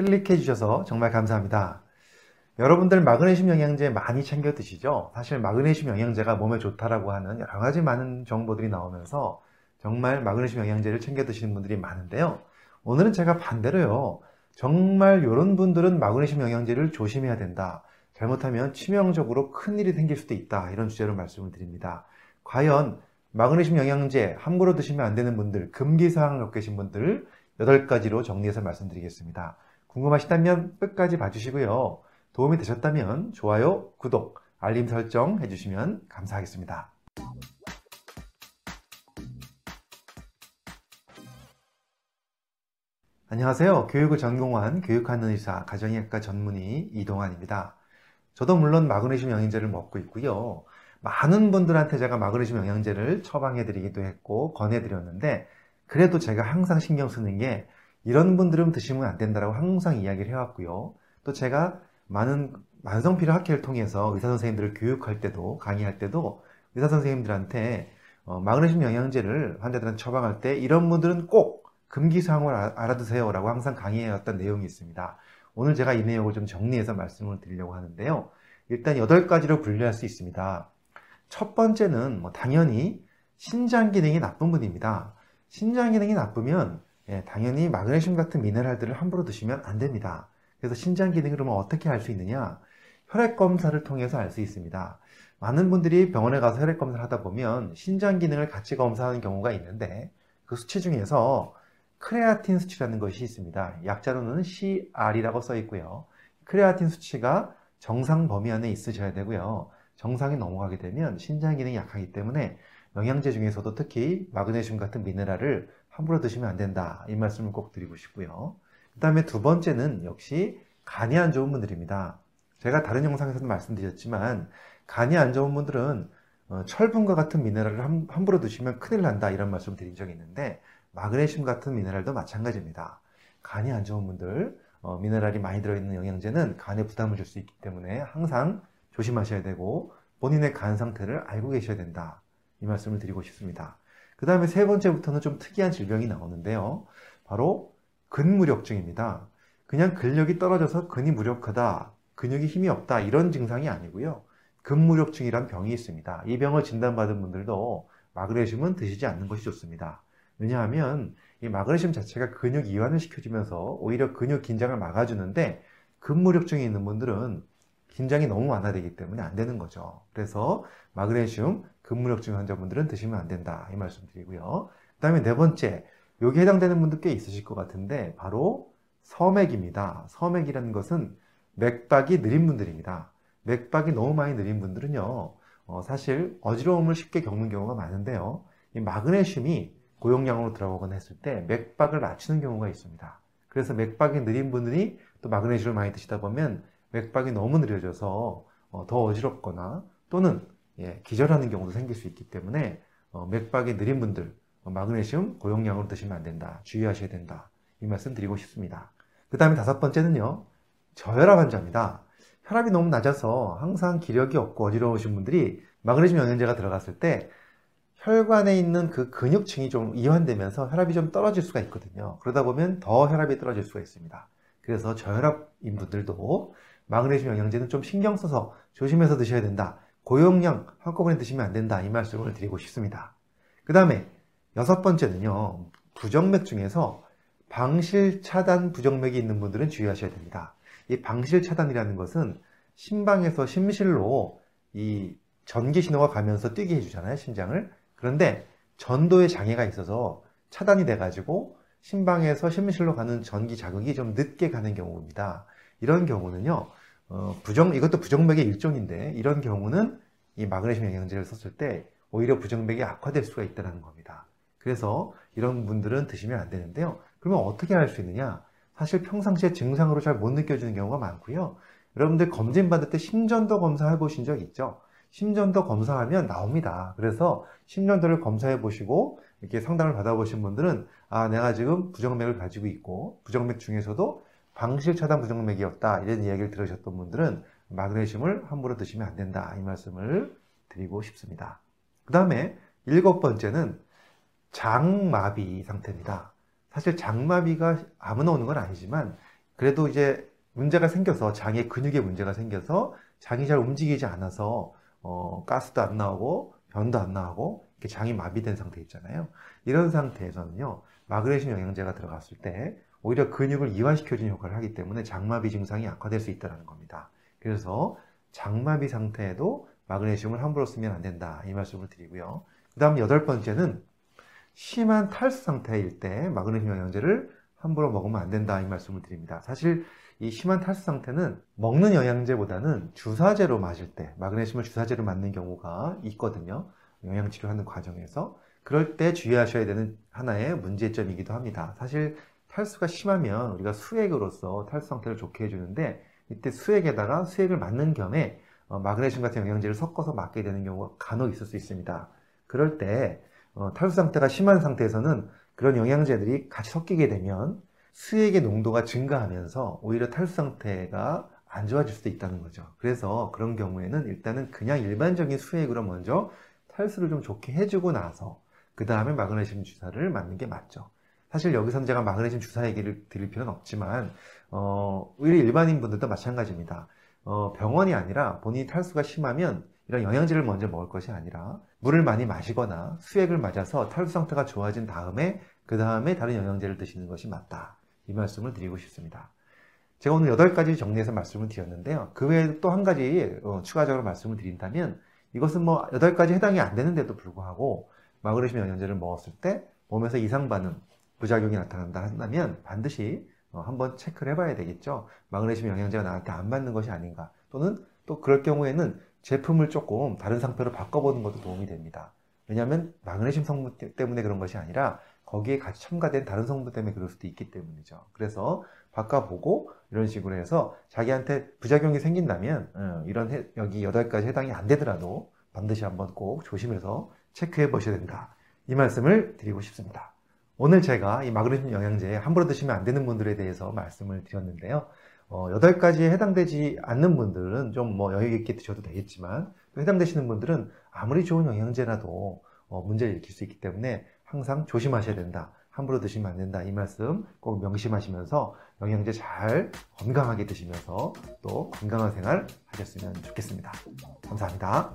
클릭해 주셔서 정말 감사합니다. 여러분들 마그네슘 영양제 많이 챙겨 드시죠? 사실 마그네슘 영양제가 몸에 좋다라고 하는 여러 가지 많은 정보들이 나오면서 정말 마그네슘 영양제를 챙겨 드시는 분들이 많은데요. 오늘은 제가 반대로요. 정말 이런 분들은 마그네슘 영양제를 조심해야 된다. 잘못하면 치명적으로 큰일이 생길 수도 있다. 이런 주제로 말씀을 드립니다. 과연 마그네슘 영양제 함부로 드시면 안 되는 분들, 금기사항을 계신 분들 8가지로 정리해서 말씀드리겠습니다. 궁금하시다면 끝까지 봐주시고요. 도움이 되셨다면 좋아요, 구독, 알림 설정 해주시면 감사하겠습니다. 안녕하세요. 교육을 전공한 교육하는 의사, 가정의학과 전문의 이동환입니다. 저도 물론 마그네슘 영양제를 먹고 있고요. 많은 분들한테 제가 마그네슘 영양제를 처방해 드리기도 했고 권해 드렸는데 그래도 제가 항상 신경 쓰는 게 이런 분들은 드시면 안 된다라고 항상 이야기를 해왔고요. 또 제가 많은 만성피로 학회를 통해서 의사 선생님들을 교육할 때도 강의할 때도 의사 선생님들한테 어, 마그네슘 영양제를 환자들한테 처방할 때 이런 분들은 꼭 금기사항을 알아두세요 라고 항상 강의해왔던 내용이 있습니다. 오늘 제가 이 내용을 좀 정리해서 말씀을 드리려고 하는데요. 일단 8가지로 분류할 수 있습니다. 첫 번째는 뭐 당연히 신장 기능이 나쁜 분입니다. 신장 기능이 나쁘면 예, 당연히 마그네슘 같은 미네랄들을 함부로 드시면 안 됩니다. 그래서 신장 기능을 그러면 어떻게 알 수 있느냐? 혈액 검사를 통해서 알 수 있습니다. 많은 분들이 병원에 가서 혈액 검사를 하다 보면 신장 기능을 같이 검사하는 경우가 있는데 그 수치 중에서 크레아틴 수치라는 것이 있습니다. 약자로는 CR이라고 써 있고요. 크레아틴 수치가 정상 범위 안에 있으셔야 되고요. 정상이 넘어가게 되면 신장 기능이 약하기 때문에 영양제 중에서도 특히 마그네슘 같은 미네랄을 함부로 드시면 안 된다. 이 말씀을 꼭 드리고 싶고요. 그 다음에 두 번째는 역시 간이 안 좋은 분들입니다. 제가 다른 영상에서도 말씀드렸지만 간이 안 좋은 분들은 어, 철분과 같은 미네랄을 함부로 드시면 큰일 난다 이런 말씀 드린 적이 있는데 마그네슘 같은 미네랄도 마찬가지입니다. 간이 안 좋은 분들 어, 미네랄이 많이 들어있는 영양제는 간에 부담을 줄 수 있기 때문에 항상 조심하셔야 되고 본인의 간 상태를 알고 계셔야 된다. 이 말씀을 드리고 싶습니다. 그 다음에 세 번째부터는 좀 특이한 질병이 나오는데요. 바로 근무력증입니다. 그냥 근력이 떨어져서 근이 무력하다, 근육이 힘이 없다 이런 증상이 아니고요. 근무력증이란 병이 있습니다. 이 병을 진단받은 분들도 마그네슘은 드시지 않는 것이 좋습니다. 왜냐하면 이 마그네슘 자체가 근육 이완을 시켜주면서 오히려 근육 긴장을 막아주는데 근무력증이 있는 분들은 긴장이 너무 완화되기 때문에 안 되는 거죠. 그래서 마그네슘 근무력증 환자분들은 드시면 안 된다 이 말씀 드리고요. 그 다음에 네 번째 여기 해당되는 분들 꽤 있으실 것 같은데 바로 서맥입니다. 서맥이라는 것은 맥박이 느린 분들입니다. 맥박이 너무 많이 느린 분들은요 어, 사실 어지러움을 쉽게 겪는 경우가 많은데요. 이 마그네슘이 고용량으로 들어가거나 했을 때 맥박을 낮추는 경우가 있습니다. 그래서 맥박이 느린 분들이 또 마그네슘을 많이 드시다 보면 맥박이 너무 느려져서 어, 더 어지럽거나 또는 예, 기절하는 경우도 생길 수 있기 때문에 어, 맥박이 느린 분들 어, 마그네슘 고용량으로 드시면 안 된다. 주의하셔야 된다. 이 말씀 드리고 싶습니다. 그 다음에 다섯 번째는요. 저혈압 환자입니다. 혈압이 너무 낮아서 항상 기력이 없고 어지러우신 분들이 마그네슘 영양제가 들어갔을 때 혈관에 있는 그 근육층이 좀 이완되면서 혈압이 좀 떨어질 수가 있거든요. 그러다 보면 더 혈압이 떨어질 수가 있습니다. 그래서 저혈압인 분들도 마그네슘 영양제는 좀 신경 써서 조심해서 드셔야 된다. 고용량 한꺼번에 드시면 안 된다. 이 말씀을 드리고 싶습니다. 그 다음에 여섯 번째는요. 부정맥 중에서 방실 차단 부정맥이 있는 분들은 주의하셔야 됩니다. 이 방실 차단이라는 것은 심방에서 심실로 이 전기 신호가 가면서 뛰게 해주잖아요. 심장을. 그런데 전도에 장애가 있어서 차단이 돼가지고 심방에서 심실로 가는 전기 자극이 좀 늦게 가는 경우입니다. 이런 경우는요, 어, 부정, 이것도 부정맥의 일종인데, 이런 경우는 이 마그네슘 영양제를 썼을 때 오히려 부정맥이 악화될 수가 있다는 겁니다. 그래서 이런 분들은 드시면 안 되는데요. 그러면 어떻게 할수 있느냐? 사실 평상시에 증상으로 잘 못 느껴지는 경우가 많고요. 여러분들 검진 받을 때 심전도 검사해 보신 적 있죠? 심전도 검사하면 나옵니다. 그래서 심전도를 검사해 보시고 이렇게 상담을 받아보신 분들은 아 내가 지금 부정맥을 가지고 있고 부정맥 중에서도 방실 차단 부정맥이었다 이런 이야기를 들으셨던 분들은 마그네슘을 함부로 드시면 안 된다 이 말씀을 드리고 싶습니다. 그 다음에 일곱 번째는 장마비 상태입니다. 사실 장마비가 아무나 오는 건 아니지만 그래도 이제 문제가 생겨서 장에 근육에 문제가 생겨서 장이 잘 움직이지 않아서 어, 가스도 안 나오고 변도 안 나오고 이렇게 장이 마비된 상태 있잖아요. 이런 상태에서는요 마그네슘 영양제가 들어갔을 때 오히려 근육을 이완시켜주는 효과를 하기 때문에 장마비 증상이 악화될 수 있다는 겁니다. 그래서 장마비 상태에도 마그네슘을 함부로 쓰면 안 된다 이 말씀을 드리고요. 그 다음 여덟 번째는 심한 탈수 상태일 때 마그네슘 영양제를 함부로 먹으면 안 된다 이 말씀을 드립니다. 사실 이 심한 탈수 상태는 먹는 영양제보다는 주사제로 맞을 때 마그네슘을 주사제로 맞는 경우가 있거든요. 영양치료하는 과정에서 그럴 때 주의하셔야 되는 하나의 문제점이기도 합니다. 사실 탈수가 심하면 우리가 수액으로서 탈수 상태를 좋게 해주는데 이때 수액에다가 수액을 맞는 겸에 어, 마그네슘 같은 영양제를 섞어서 맞게 되는 경우가 간혹 있을 수 있습니다. 그럴 때 어, 탈수 상태가 심한 상태에서는 그런 영양제들이 같이 섞이게 되면 수액의 농도가 증가하면서 오히려 탈수 상태가 안 좋아질 수도 있다는 거죠. 그래서 그런 경우에는 일단은 그냥 일반적인 수액으로 먼저 탈수를 좀 좋게 해주고 나서 그 다음에 마그네슘 주사를 맞는 게 맞죠. 사실 여기서는 제가 마그네슘 주사 얘기를 드릴 필요는 없지만 어, 오히려 일반인 분들도 마찬가지입니다. 어, 병원이 아니라 본인이 탈수가 심하면 이런 영양제를 먼저 먹을 것이 아니라 물을 많이 마시거나 수액을 맞아서 탈수 상태가 좋아진 다음에 그 다음에 다른 영양제를 드시는 것이 맞다. 이 말씀을 드리고 싶습니다. 제가 오늘 8가지 정리해서 말씀을 드렸는데요. 그 외에 또 한 가지 어, 추가적으로 말씀을 드린다면 이것은 뭐 8가지 해당이 안 되는데도 불구하고 마그네슘 영양제를 먹었을 때 몸에서 이상 반응, 부작용이 나타난다 한다면 반드시 어, 한번 체크를 해봐야 되겠죠. 마그네슘 영양제가 나한테 안 맞는 것이 아닌가. 또는 또 그럴 경우에는 제품을 조금 다른 상표로 바꿔보는 것도 도움이 됩니다. 왜냐하면 마그네슘 성분 때문에 그런 것이 아니라 거기에 같이 첨가된 다른 성분 때문에 그럴 수도 있기 때문이죠. 그래서 바꿔보고 이런 식으로 해서 자기한테 부작용이 생긴다면 어, 이런 해, 여기 8가지 해당이 안 되더라도 반드시 한번 꼭 조심해서 체크해 보셔야 된다. 이 말씀을 드리고 싶습니다. 오늘 제가 이 마그네슘 영양제 함부로 드시면 안 되는 분들에 대해서 말씀을 드렸는데요. 어, 8가지에 해당되지 않는 분들은 좀 뭐 여유 있게 드셔도 되겠지만 해당되시는 분들은 아무리 좋은 영양제라도 어, 문제를 일으킬 수 있기 때문에 항상 조심하셔야 된다. 함부로 드시면 안 된다. 이 말씀 꼭 명심하시면서 영양제 잘 건강하게 드시면서 또 건강한 생활 하셨으면 좋겠습니다. 감사합니다.